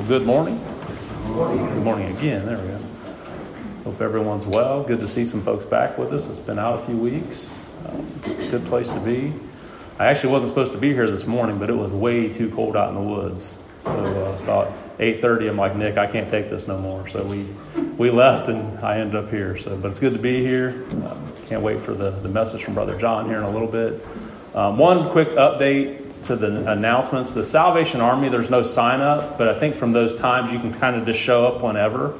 Well, good morning. Good morning again. There we go. Hope everyone's well. Good to see some folks back with us. It's been out a few weeks. Um, good place to be. I actually wasn't supposed to be here this morning, but it was way too cold out in the woods. So uh, it's about 8:30. I'm like Nick, I can't take this no more. So we we left, and I ended up here. So, but it's good to be here. Um, can't wait for the the message from Brother John here in a little bit. Um, one quick update to the announcements. The Salvation Army, there's no sign up, but I think from those times you can kind of just show up whenever.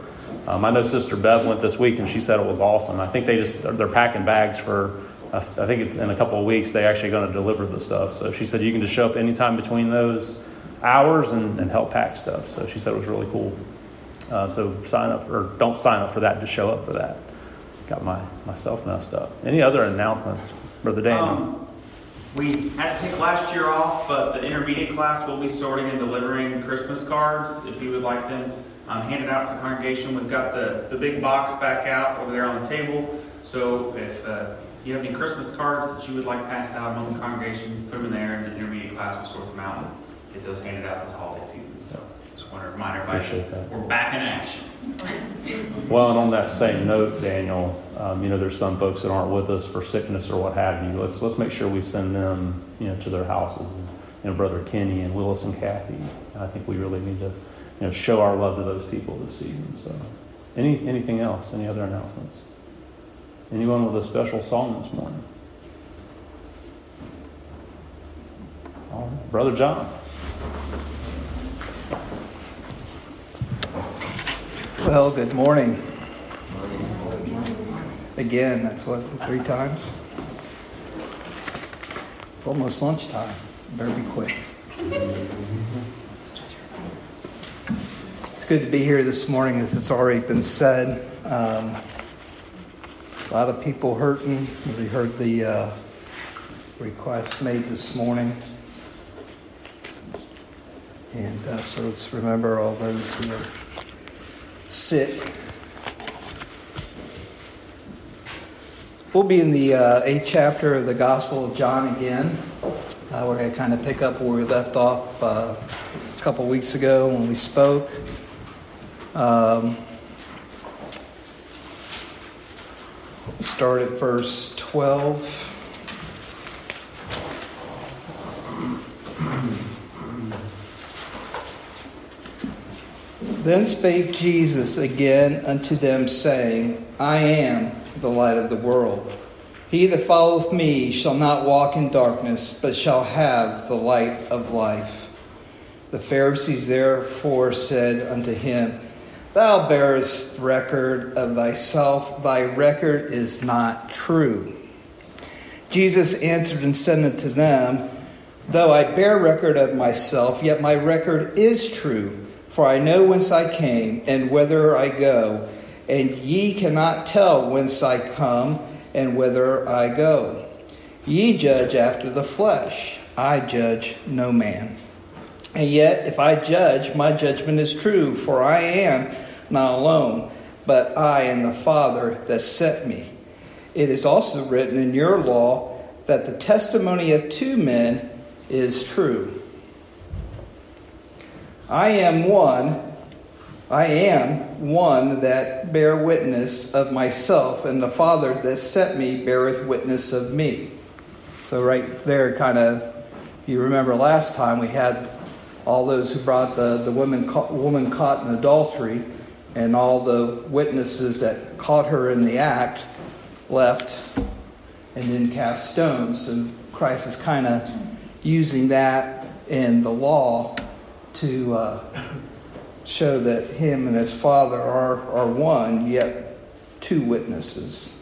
Um, I know Sister Bev went this week and she said it was awesome. I think they just they're packing bags for. I think it's in a couple of weeks they actually going to deliver the stuff. So she said you can just show up anytime between those hours and, and help pack stuff. So she said it was really cool. Uh, so sign up or don't sign up for that. Just show up for that. Got my myself messed up. Any other announcements, Brother Daniel? Um, we had to take last year off, but the intermediate class will be sorting and delivering Christmas cards if you would like them um, handed out to the congregation. We've got the, the big box back out over there on the table. So if uh, you have any Christmas cards that you would like passed out among the congregation, put them in there, and the intermediate class will sort them out and get those handed out this holiday season. So just want to remind everybody we're back in action. Well, and on that same note, Daniel, um, you know, there's some folks that aren't with us for sickness or what have you. Let's let's make sure we send them, you know, to their houses. You know, Brother Kenny and Willis and Kathy. I think we really need to, you know, show our love to those people this season. So, any anything else? Any other announcements? Anyone with a special song this morning? All right. Brother John. Well, good morning. Again, that's what, three times? It's almost lunchtime. Better be quick. It's good to be here this morning, as it's already been said. Um, a lot of people hurting. We heard the uh, request made this morning. And uh, so let's remember all those who are sick. We'll be in the uh, eighth chapter of the Gospel of John again. Uh, we're going to kind of pick up where we left off uh, a couple weeks ago when we spoke. Um, start at verse 12. Then spake Jesus again unto them, saying, I am the light of the world. He that followeth me shall not walk in darkness, but shall have the light of life. The Pharisees therefore said unto him, Thou bearest record of thyself, thy record is not true. Jesus answered and said unto them, Though I bear record of myself, yet my record is true for I know whence I came, and whither I go, and ye cannot tell whence I come, and whither I go. Ye judge after the flesh, I judge no man. And yet, if I judge, my judgment is true, for I am not alone, but I and the Father that sent me. It is also written in your law that the testimony of two men is true. I am one, I am one that bear witness of myself, and the Father that sent me beareth witness of me. So, right there, kind of, you remember last time we had all those who brought the, the woman, woman caught in adultery, and all the witnesses that caught her in the act left and then cast stones. And Christ is kind of using that in the law to uh, show that him and his father are, are one, yet two witnesses.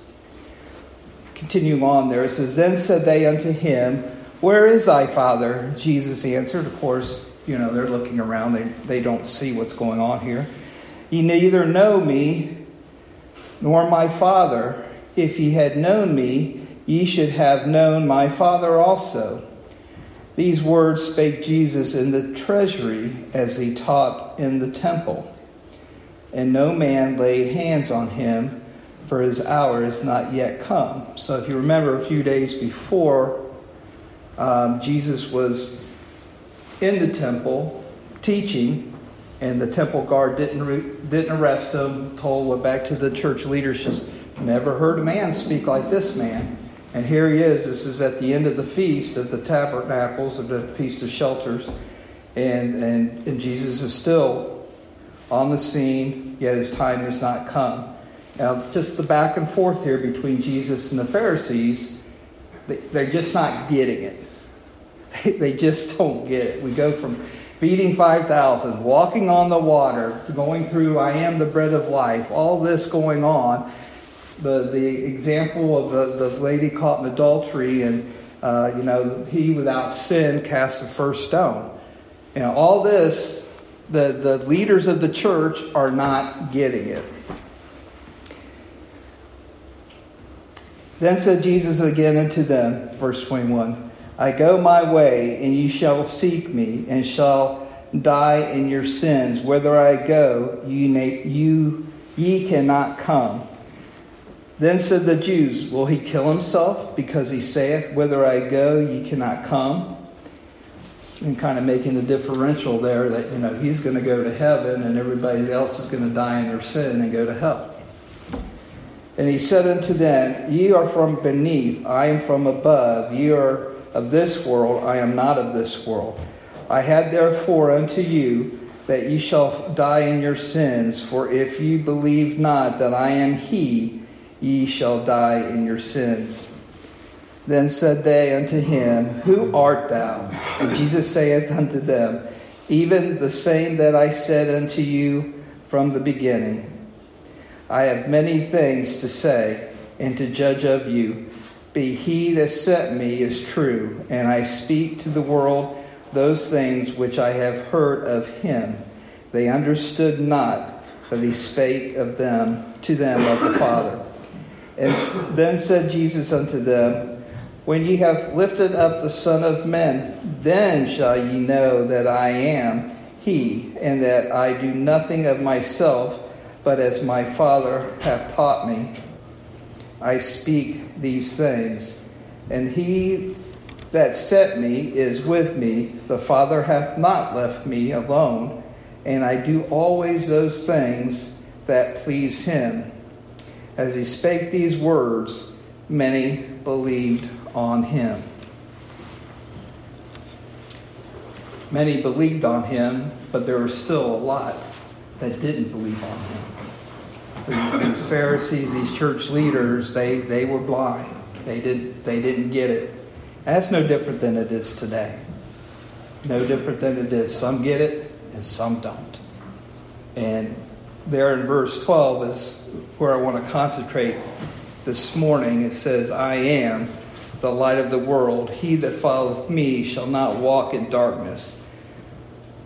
Continuing on there, it says, Then said they unto him, Where is thy father? Jesus answered, Of course, you know, they're looking around, they, they don't see what's going on here. Ye neither know me nor my father. If ye had known me, ye should have known my father also. These words spake Jesus in the treasury as he taught in the temple. And no man laid hands on him, for his hour is not yet come. So, if you remember a few days before, um, Jesus was in the temple teaching, and the temple guard didn't, re- didn't arrest him, told, went back to the church leaders, never heard a man speak like this man. And here he is. This is at the end of the feast of the tabernacles, of the feast of shelters. And, and, and Jesus is still on the scene, yet his time has not come. Now, just the back and forth here between Jesus and the Pharisees, they, are just not getting it. They, they just don't get it. We go from feeding 5,000, walking on the water, going through I am the bread of life, all this going on. The, the example of the, the lady caught in adultery and, uh, you know, he without sin cast the first stone. You know, all this, the, the leaders of the church are not getting it. Then said Jesus again unto them, verse 21 I go my way, and ye shall seek me, and shall die in your sins. Whither I go, you, you ye cannot come. Then said the Jews, Will he kill himself, because he saith, Whither I go, ye cannot come? And kind of making the differential there that, you know, he's going to go to heaven and everybody else is going to die in their sin and go to hell. And he said unto them, Ye are from beneath, I am from above. Ye are of this world, I am not of this world. I had therefore unto you that ye shall die in your sins, for if ye believe not that I am he, ye shall die in your sins. Then said they unto him, Who art thou? And Jesus saith unto them, Even the same that I said unto you from the beginning. I have many things to say and to judge of you. Be he that sent me is true, and I speak to the world those things which I have heard of him. They understood not that he spake of them to them of the Father. And then said Jesus unto them, When ye have lifted up the Son of Men, then shall ye know that I am he, and that I do nothing of myself but as my Father hath taught me, I speak these things. And he that sent me is with me. The Father hath not left me alone, and I do always those things that please him. As he spake these words, many believed on him. Many believed on him, but there were still a lot that didn't believe on him. These, these Pharisees, these church leaders, they, they were blind. They, did, they didn't get it. That's no different than it is today. No different than it is. Some get it and some don't. And there in verse 12 is where I want to concentrate this morning. It says, I am the light of the world. He that followeth me shall not walk in darkness,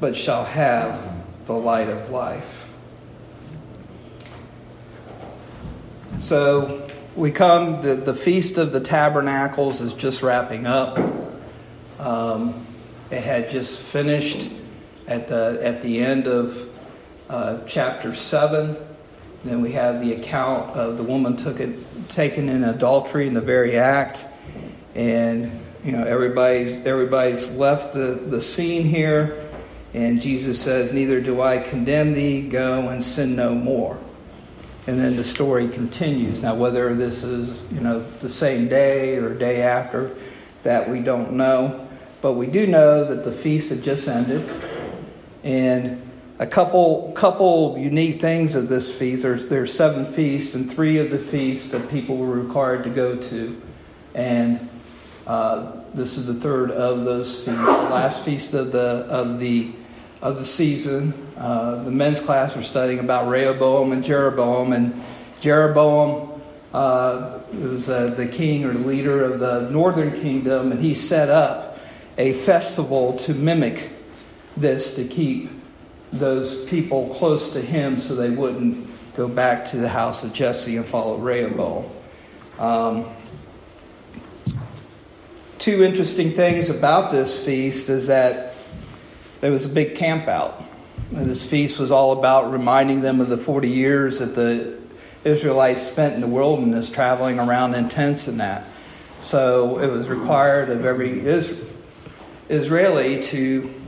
but shall have the light of life. So we come, the, the Feast of the Tabernacles is just wrapping up. Um, it had just finished at the, at the end of uh, chapter 7. Then we have the account of the woman took it, taken in adultery in the very act. And, you know, everybody's, everybody's left the, the scene here. And Jesus says, Neither do I condemn thee, go and sin no more and then the story continues. Now, whether this is you know the same day or day after, that we don't know, but we do know that the feast had just ended, and a couple couple unique things of this feast. There's there's seven feasts, and three of the feasts that people were required to go to, and uh, this is the third of those feasts. The last feast of the of the of the season. Uh, the men's class were studying about Rehoboam and Jeroboam, and Jeroboam uh, was uh, the king or the leader of the northern kingdom, and he set up a festival to mimic this to keep those people close to him so they wouldn't go back to the house of Jesse and follow Rehoboam. Um, two interesting things about this feast is that there was a big camp out. And this feast was all about reminding them of the 40 years that the Israelites spent in the wilderness traveling around in tents and that. So it was required of every Israeli to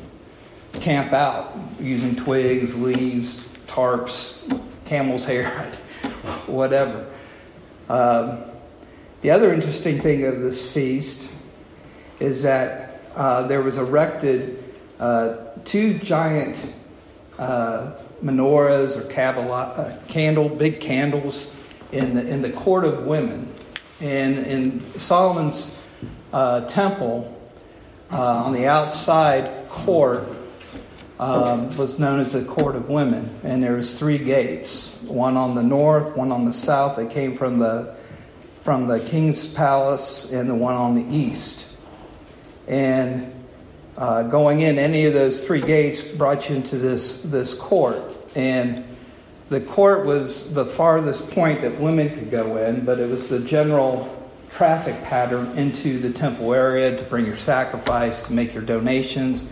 camp out using twigs, leaves, tarps, camel's hair, whatever. Um, the other interesting thing of this feast is that uh, there was erected uh, two giant uh, menorahs or uh, candle, big candles in the in the court of women, and in Solomon's uh, temple uh, on the outside court um, was known as the court of women, and there was three gates: one on the north, one on the south that came from the from the king's palace, and the one on the east. And uh, going in any of those three gates brought you into this this court, and the court was the farthest point that women could go in, but it was the general traffic pattern into the temple area to bring your sacrifice, to make your donations.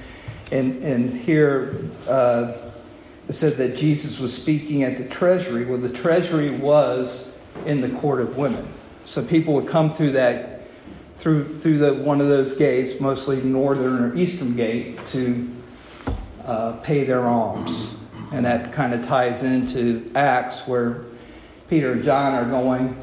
And, and here uh, it said that Jesus was speaking at the treasury. Well, the treasury was in the court of women. So people would come through that through through the one of those gates, mostly northern or eastern gate, to uh, pay their alms, and that kind of ties into Acts, where Peter and John are going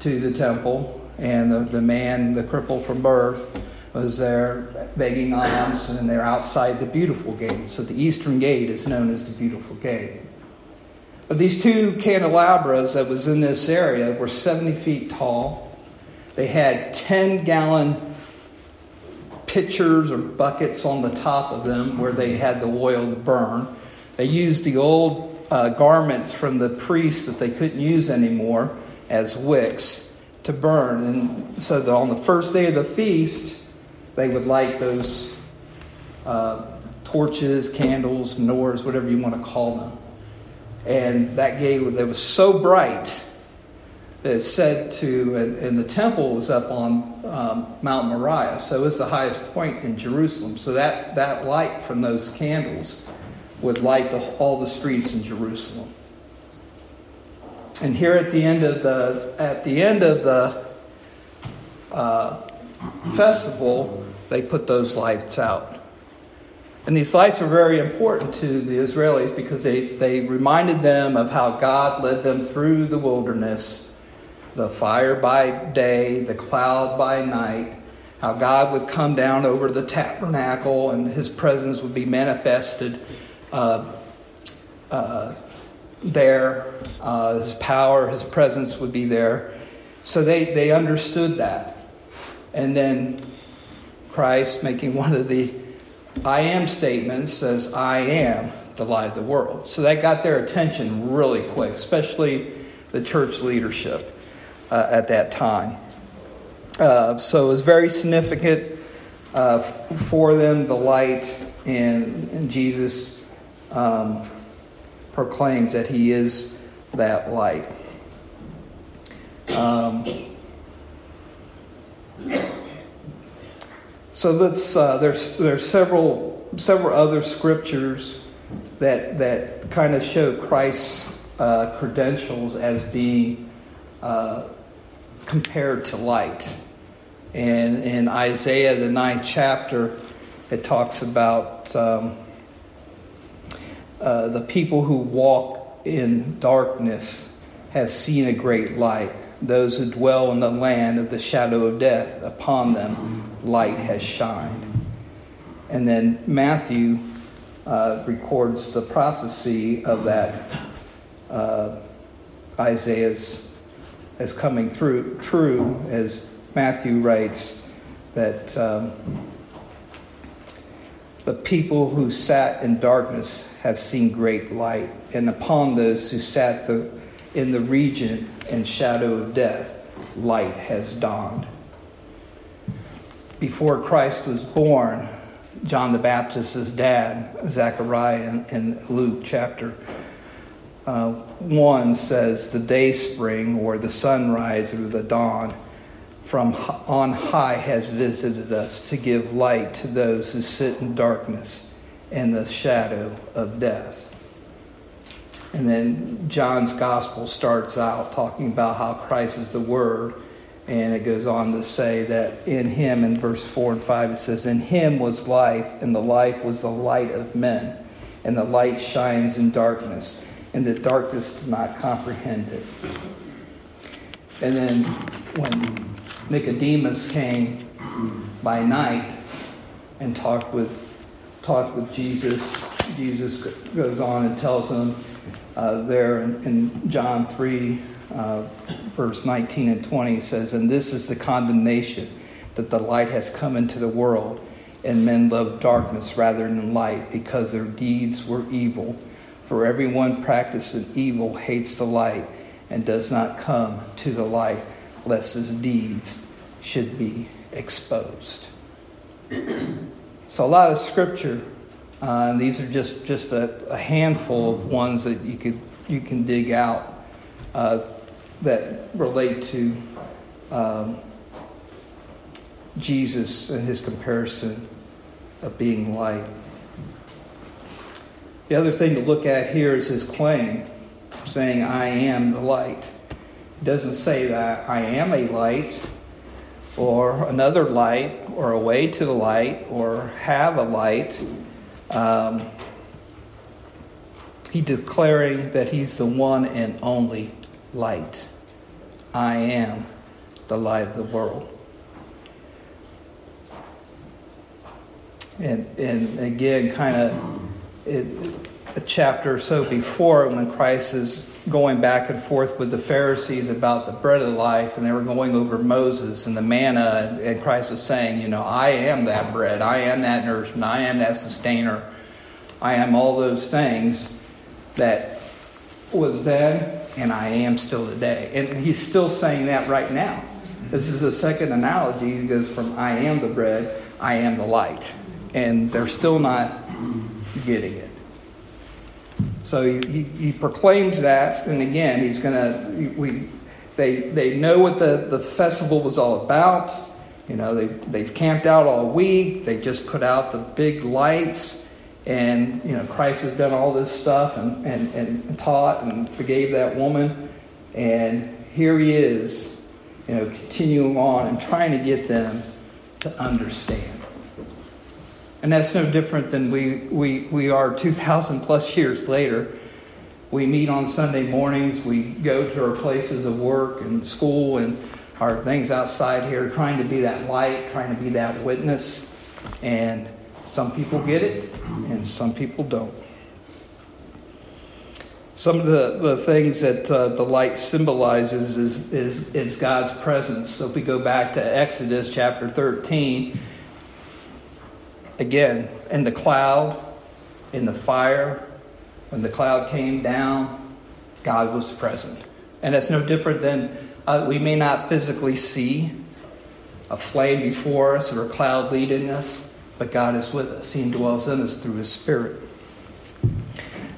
to the temple, and the, the man, the cripple from birth, was there begging alms, and they're outside the beautiful gate. So the eastern gate is known as the beautiful gate. But these two candelabras that was in this area were 70 feet tall they had 10 gallon pitchers or buckets on the top of them where they had the oil to burn. They used the old uh, garments from the priests that they couldn't use anymore as wicks to burn. And so on the first day of the feast, they would light those uh, torches, candles, menorahs, whatever you want to call them. And that gave, it was so bright is said to, and, and, the temple was up on um, Mount Moriah, so it's the highest point in Jerusalem. So that, that light from those candles would light the, all the streets in Jerusalem. And here at the end of the at the end of the uh, festival, they put those lights out. And these lights were very important to the Israelis because they, they reminded them of how God led them through the wilderness the fire by day, the cloud by night, how God would come down over the tabernacle and his presence would be manifested uh, uh, there. Uh, his power, his presence would be there. So they, they understood that. And then Christ, making one of the I am statements, says, I am the light of the world. So that got their attention really quick, especially the church leadership uh, at that time. Uh, so it was very significant uh, for them, the light, and, and Jesus um, proclaims that he is that light. Um, so let's, uh, there's, there's several, several other scriptures that, that kind of show Christ's uh, credentials as being uh, compared to light. And in Isaiah, the ninth chapter, it talks about um, uh, the people who walk in darkness have seen a great light. Those who dwell in the land of the shadow of death, upon them light has shined. And then Matthew uh, records the prophecy of that uh, Isaiah's as coming through true, as Matthew writes, that um, the people who sat in darkness have seen great light, and upon those who sat the, in the region and shadow of death, light has dawned. Before Christ was born, John the Baptist's dad, Zechariah, in, in Luke chapter uh, 1 says, The day spring, or the sunrise, or the dawn from on high has visited us to give light to those who sit in darkness and the shadow of death. And then John's gospel starts out talking about how Christ is the Word, And it goes on to say that in him, in verse 4 and 5, it says, In him was life, and the life was the light of men. And the light shines in darkness, and the darkness did not comprehend it. And then when Nicodemus came by night and talked with, talked with Jesus, Jesus goes on and tells him uh, there in, in John 3 uh, verse 19 and 20 says, And this is the condemnation that the light has come into the world, and men love darkness rather than light because their deeds were evil. For everyone practicing evil hates the light and does not come to the light, lest his deeds should be exposed. So, a lot of scripture, uh, these are just, just a, a, handful of ones that you, could, you can dig out. Uh, that relate to um, Jesus and his comparison of being light. The other thing to look at here is his claim, saying, I am the light. It doesn't say that I am a light, or another light, or a way to the light, or have a light. Um, he declaring that he's the one and only light. I am the light of the world. And, and again, kind of a chapter or so before, when Christ is going back and forth with the Pharisees about the bread of life, and they were going over Moses and the manna, and Christ was saying, You know, I am that bread, I am that nourishment, I am that sustainer, I am all those things that was then and I am still today. And he's still saying that right now. This is the second analogy. He goes from I am the bread, I am the light. And they're still not getting it. So he, he, he proclaims that, and again, he's going to, we, they, they know what the, the festival was all about. You know, they, they've camped out all week. They just put out the big lights and you know christ has done all this stuff and, and, and taught and forgave that woman and here he is you know continuing on and trying to get them to understand and that's no different than we, we, we are 2000 plus years later we meet on sunday mornings we go to our places of work and school and our things outside here trying to be that light trying to be that witness and some people get it, and some people don't. Some of the, the things that uh, the light symbolizes is, is, is God's presence. So if we go back to Exodus chapter 13, again, in the cloud, in the fire, when the cloud came down, God was present. And it's no different than uh, we may not physically see a flame before us or a cloud leading us, but God is with us. He indwells in us through His Spirit.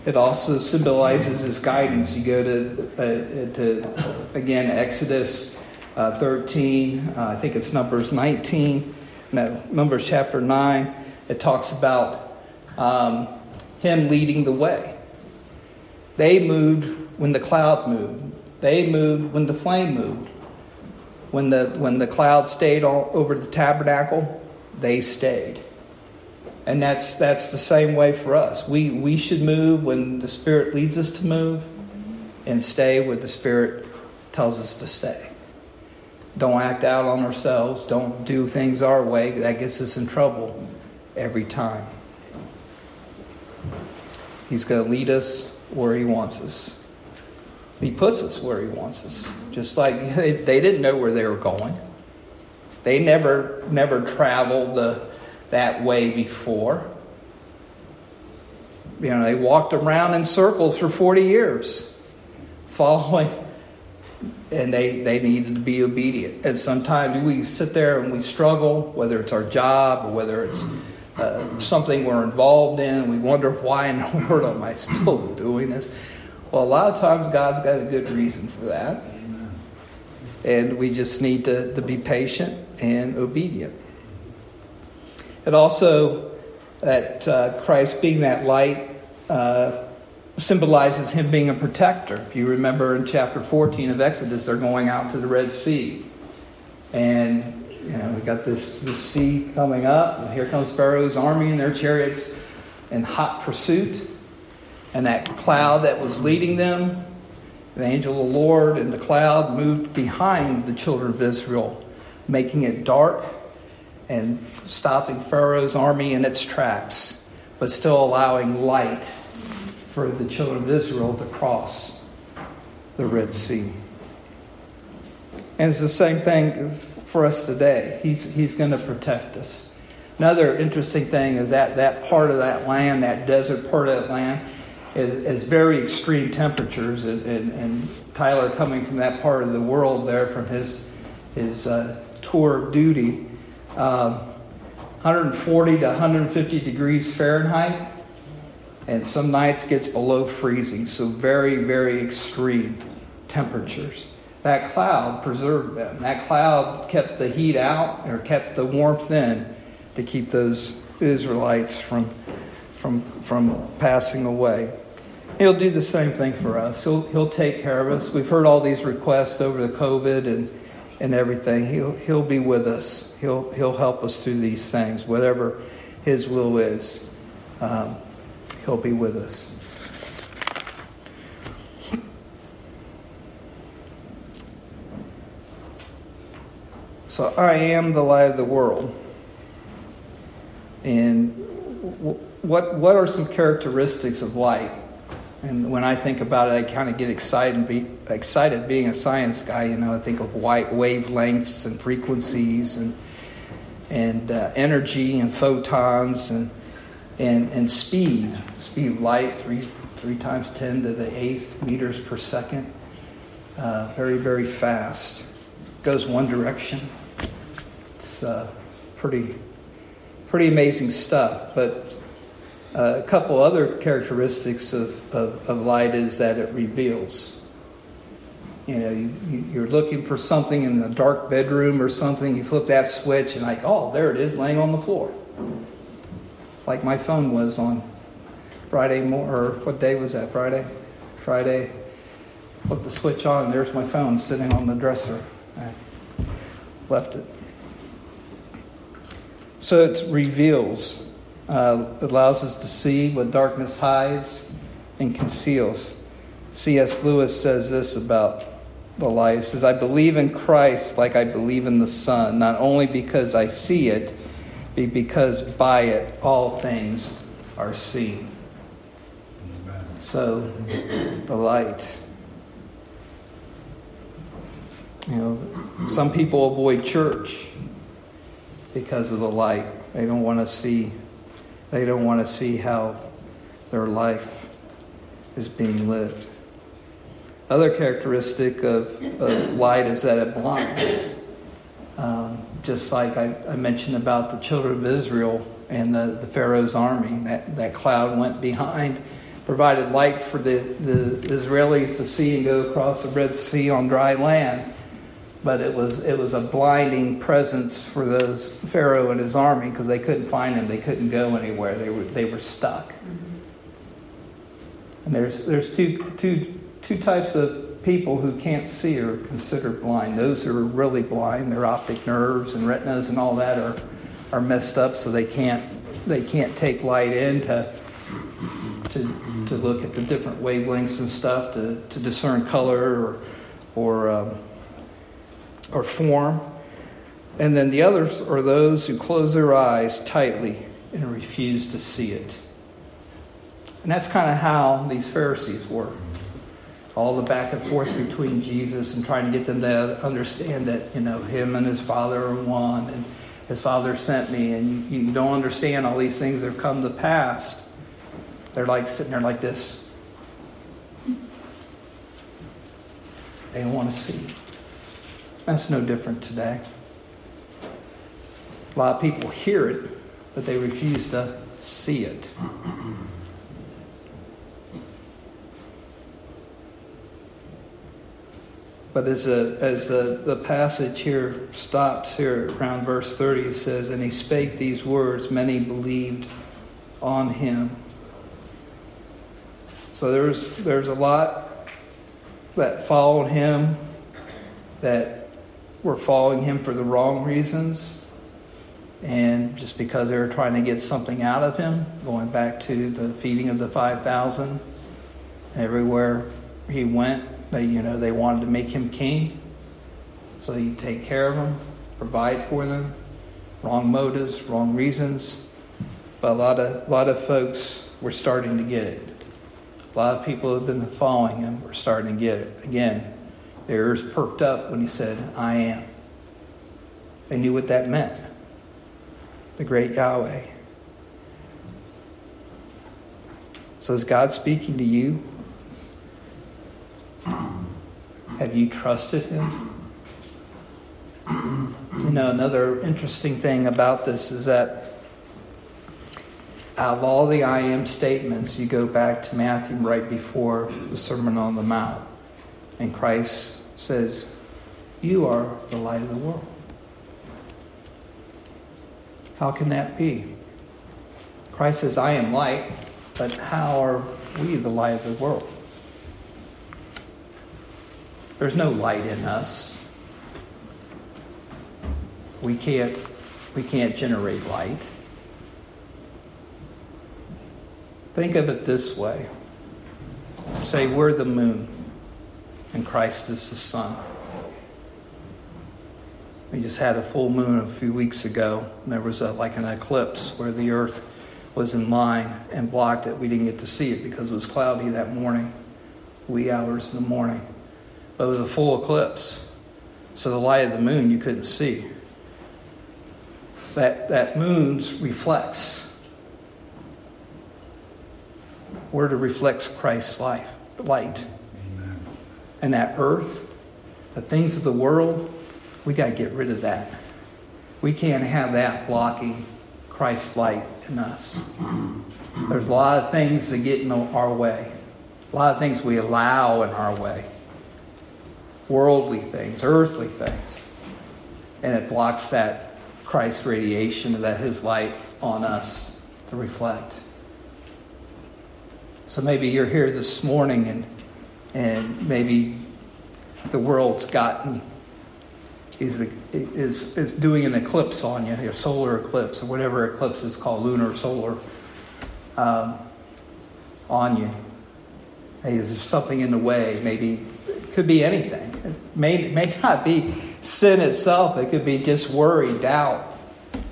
It also symbolizes His guidance. You go to, uh, to again, Exodus uh, 13, uh, I think it's Numbers 19, no, Numbers chapter 9. It talks about um, Him leading the way. They moved when the cloud moved, they moved when the flame moved. When the, when the cloud stayed all over the tabernacle, they stayed. And that's, that's the same way for us. We, we should move when the Spirit leads us to move and stay where the Spirit tells us to stay. Don't act out on ourselves. Don't do things our way. That gets us in trouble every time. He's going to lead us where He wants us. He puts us where He wants us. Just like they didn't know where they were going. They never, never traveled the that way before. You know, they walked around in circles for 40 years, following, and they, they needed to be obedient. And sometimes we sit there and we struggle, whether it's our job or whether it's uh, something we're involved in, and we wonder why in the world am I still doing this? Well, a lot of times God's got a good reason for that. And we just need to, to be patient and obedient. And also, that uh, Christ being that light, uh, symbolizes him being a protector. If you remember in chapter 14 of Exodus, they're going out to the Red Sea. And, you know, we got this, this sea coming up, and here comes Pharaoh's army and their chariots in hot pursuit. And that cloud that was leading them, the angel of the Lord and the cloud moved behind the children of Israel, making it dark and stopping Pharaoh's army in its tracks, but still allowing light for the children of Israel to cross the Red Sea. And it's the same thing for us today. He's, he's going to protect us. Another interesting thing is that that part of that land, that desert part of that land, is, is very extreme temperatures. And, and, and, Tyler, coming from that part of the world there, from his, his uh, tour of duty, um, 140 to 150 degrees Fahrenheit, and some nights gets below freezing. So very, very extreme temperatures. That cloud preserved them. That cloud kept the heat out or kept the warmth in to keep those Israelites from, from, from passing away. He'll do the same thing for us. He'll, he'll take care of us. We've heard all these requests over the COVID and, and everything. He'll, he'll be with us. He'll, he'll help us through these things, whatever His will is. Um, he'll be with us. So I am the light of the world. And what, what are some characteristics of light? And when I think about it, I kind of get excited and be excited being a science guy. You know, I think of white wavelengths and frequencies and and uh, energy and photons and and and speed. Speed of light three three times ten to the eighth meters per second. Uh, very very fast. Goes one direction. It's uh, pretty pretty amazing stuff. But uh, a couple other characteristics of, of, of, light is that it reveals. You know, you, you're looking for something in the dark bedroom or something, you flip that switch and, like, oh, there it is laying on the floor. Like my phone was on Friday, more, or what day was that? Friday? Friday. Put the switch on, and there's my phone sitting on the dresser. I left it. So it reveals uh, allows us to see what darkness hides and conceals. C.S. Lewis says this about the light. He says, I believe in Christ like I believe in the sun, not only because I see it, but because by it all things are seen. Amen. So, the light. You know, some people avoid church because of the light. They don't want to see they don't want to see how their life is being lived. Other characteristic of, of light is that it blinds. Um, just like I, I, mentioned about the children of Israel and the, the Pharaoh's army, that, that cloud went behind, provided light for the, the Israelis to see and go across the Red Sea on dry land but it was it was a blinding presence for those Pharaoh and his army because they couldn't find him. They couldn't go anywhere. They were they were stuck. Mm-hmm. And there's there's two two two types of people who can't see or considered blind. Those who are really blind, their optic nerves and retinas and all that are are messed up, so they can't they can't take light in to to to look at the different wavelengths and stuff to to discern color or or um, or form. And then the others are those who close their eyes tightly and refuse to see it. And that's kind of how these Pharisees were. All the back and forth between Jesus and trying to get them to understand that, you know, him and his Father are one and his Father sent me, and you, you don't understand all these things that have come to pass. They're like sitting there like this. They don't want to see. That's no different today. A lot of people hear it, but they refuse to see it. But as, a, as the, the passage here stops here around verse 30, it says, And he spake these words, many believed on him. So there's, there's a lot that followed him that were following him for the wrong reasons and just because they were trying to get something out of him, going back to the feeding of the 5,000. Everywhere he went, they, you know, they wanted to make him king. So he'd take care of them, provide for them. Wrong motives, wrong reasons. But a lot of, a lot of folks were starting to get it. A lot of people who have been following him were starting to get it. Again, their ears perked up when he said, I am. They knew what that meant. The great Yahweh. So is God speaking to you? Have you trusted him? You know, another interesting thing about this is that out of all the I am statements, you go back to Matthew right before the Sermon on the Mount. And Christ says, You are the light of the world. How can that be? Christ says, I am light, but how are we the light of the world? There's no light in us. We can't, we can't generate light. Think of it this way say, We're the moon, and Christ is the sun. We just had a full moon a few weeks ago, and there was a, like an eclipse where the earth was in line and blocked it. We didn't get to see it because it was cloudy that morning, wee hours in the morning. But it was a full eclipse, so the light of the moon you couldn't see. That, that moon reflects where to reflect Christ's life, light. And that earth, the things of the world, we got to get rid of that. We can't have that blocking Christ's light in us. There's a lot of things that get in our way, a lot of things we allow in our way worldly things, earthly things. And it blocks that Christ radiation, that His light on us to reflect. So maybe you're here this morning and, and maybe the world's gotten is, is, is doing an eclipse on you, a solar eclipse, or whatever eclipse is called, lunar, solar, um, on you. Hey, is there something in the way? Maybe it could be anything. It may, it may not be sin itself. It could be just worry, doubt,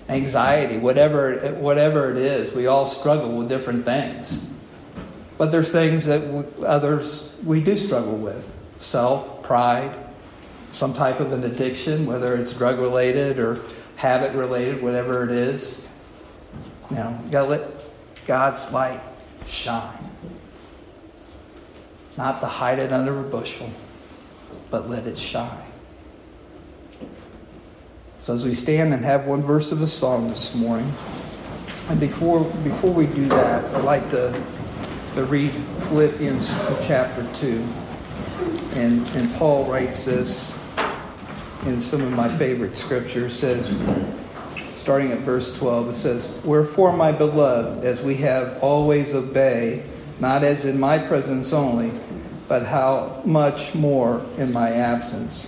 anxiety, whatever, whatever it is. We all struggle with different things. But there's things that others we do struggle with self, pride, some type of an addiction, whether it's drug related or habit related, whatever it is. You know, you gotta let God's light shine. Not to hide it under a bushel, but let it shine. So as we stand and have one verse of a song this morning, and before before we do that, I'd like to to read Philippians chapter 2. And, and Paul writes this in some of my favorite scriptures. says, starting at verse 12, it says, Wherefore, my beloved, as we have always obeyed, not as in my presence only, but how much more in my absence.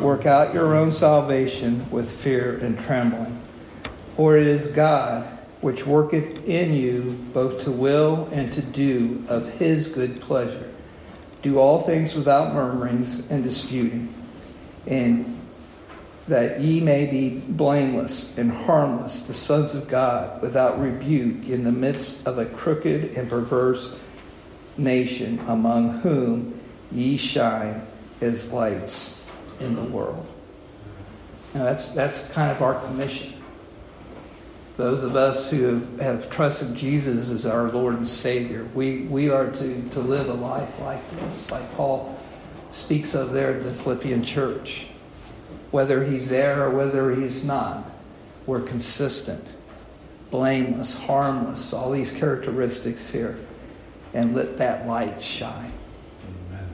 Work out your own salvation with fear and trembling. For it is God which worketh in you both to will and to do of his good pleasure. Do all things without murmurings and disputing, and that ye may be blameless and harmless, the sons of God, without rebuke, in the midst of a crooked and perverse nation, among whom ye shine as lights in the world. Now that's, that's kind of our commission those of us who have, trusted Jesus as our Lord and Savior, we, we are to, to live a life like this, like Paul speaks of there at the Philippian church. Whether he's there or whether he's not, we're consistent, blameless, harmless, all these characteristics here, and let that light shine. Amen.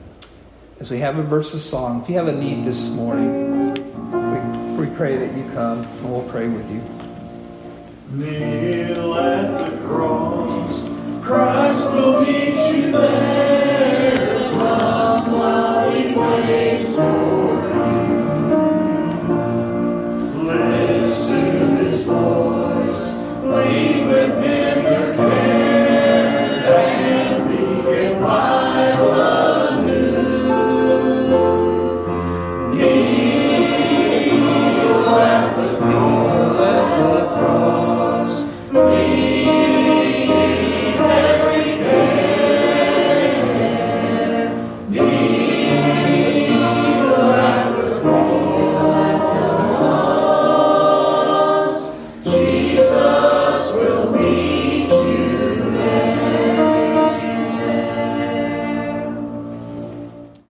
As we have a verse of song, if you have a need this morning, we, we pray that you come and we'll pray with you. Kneel at the cross, Christ will meet you there, the bloody waves roll.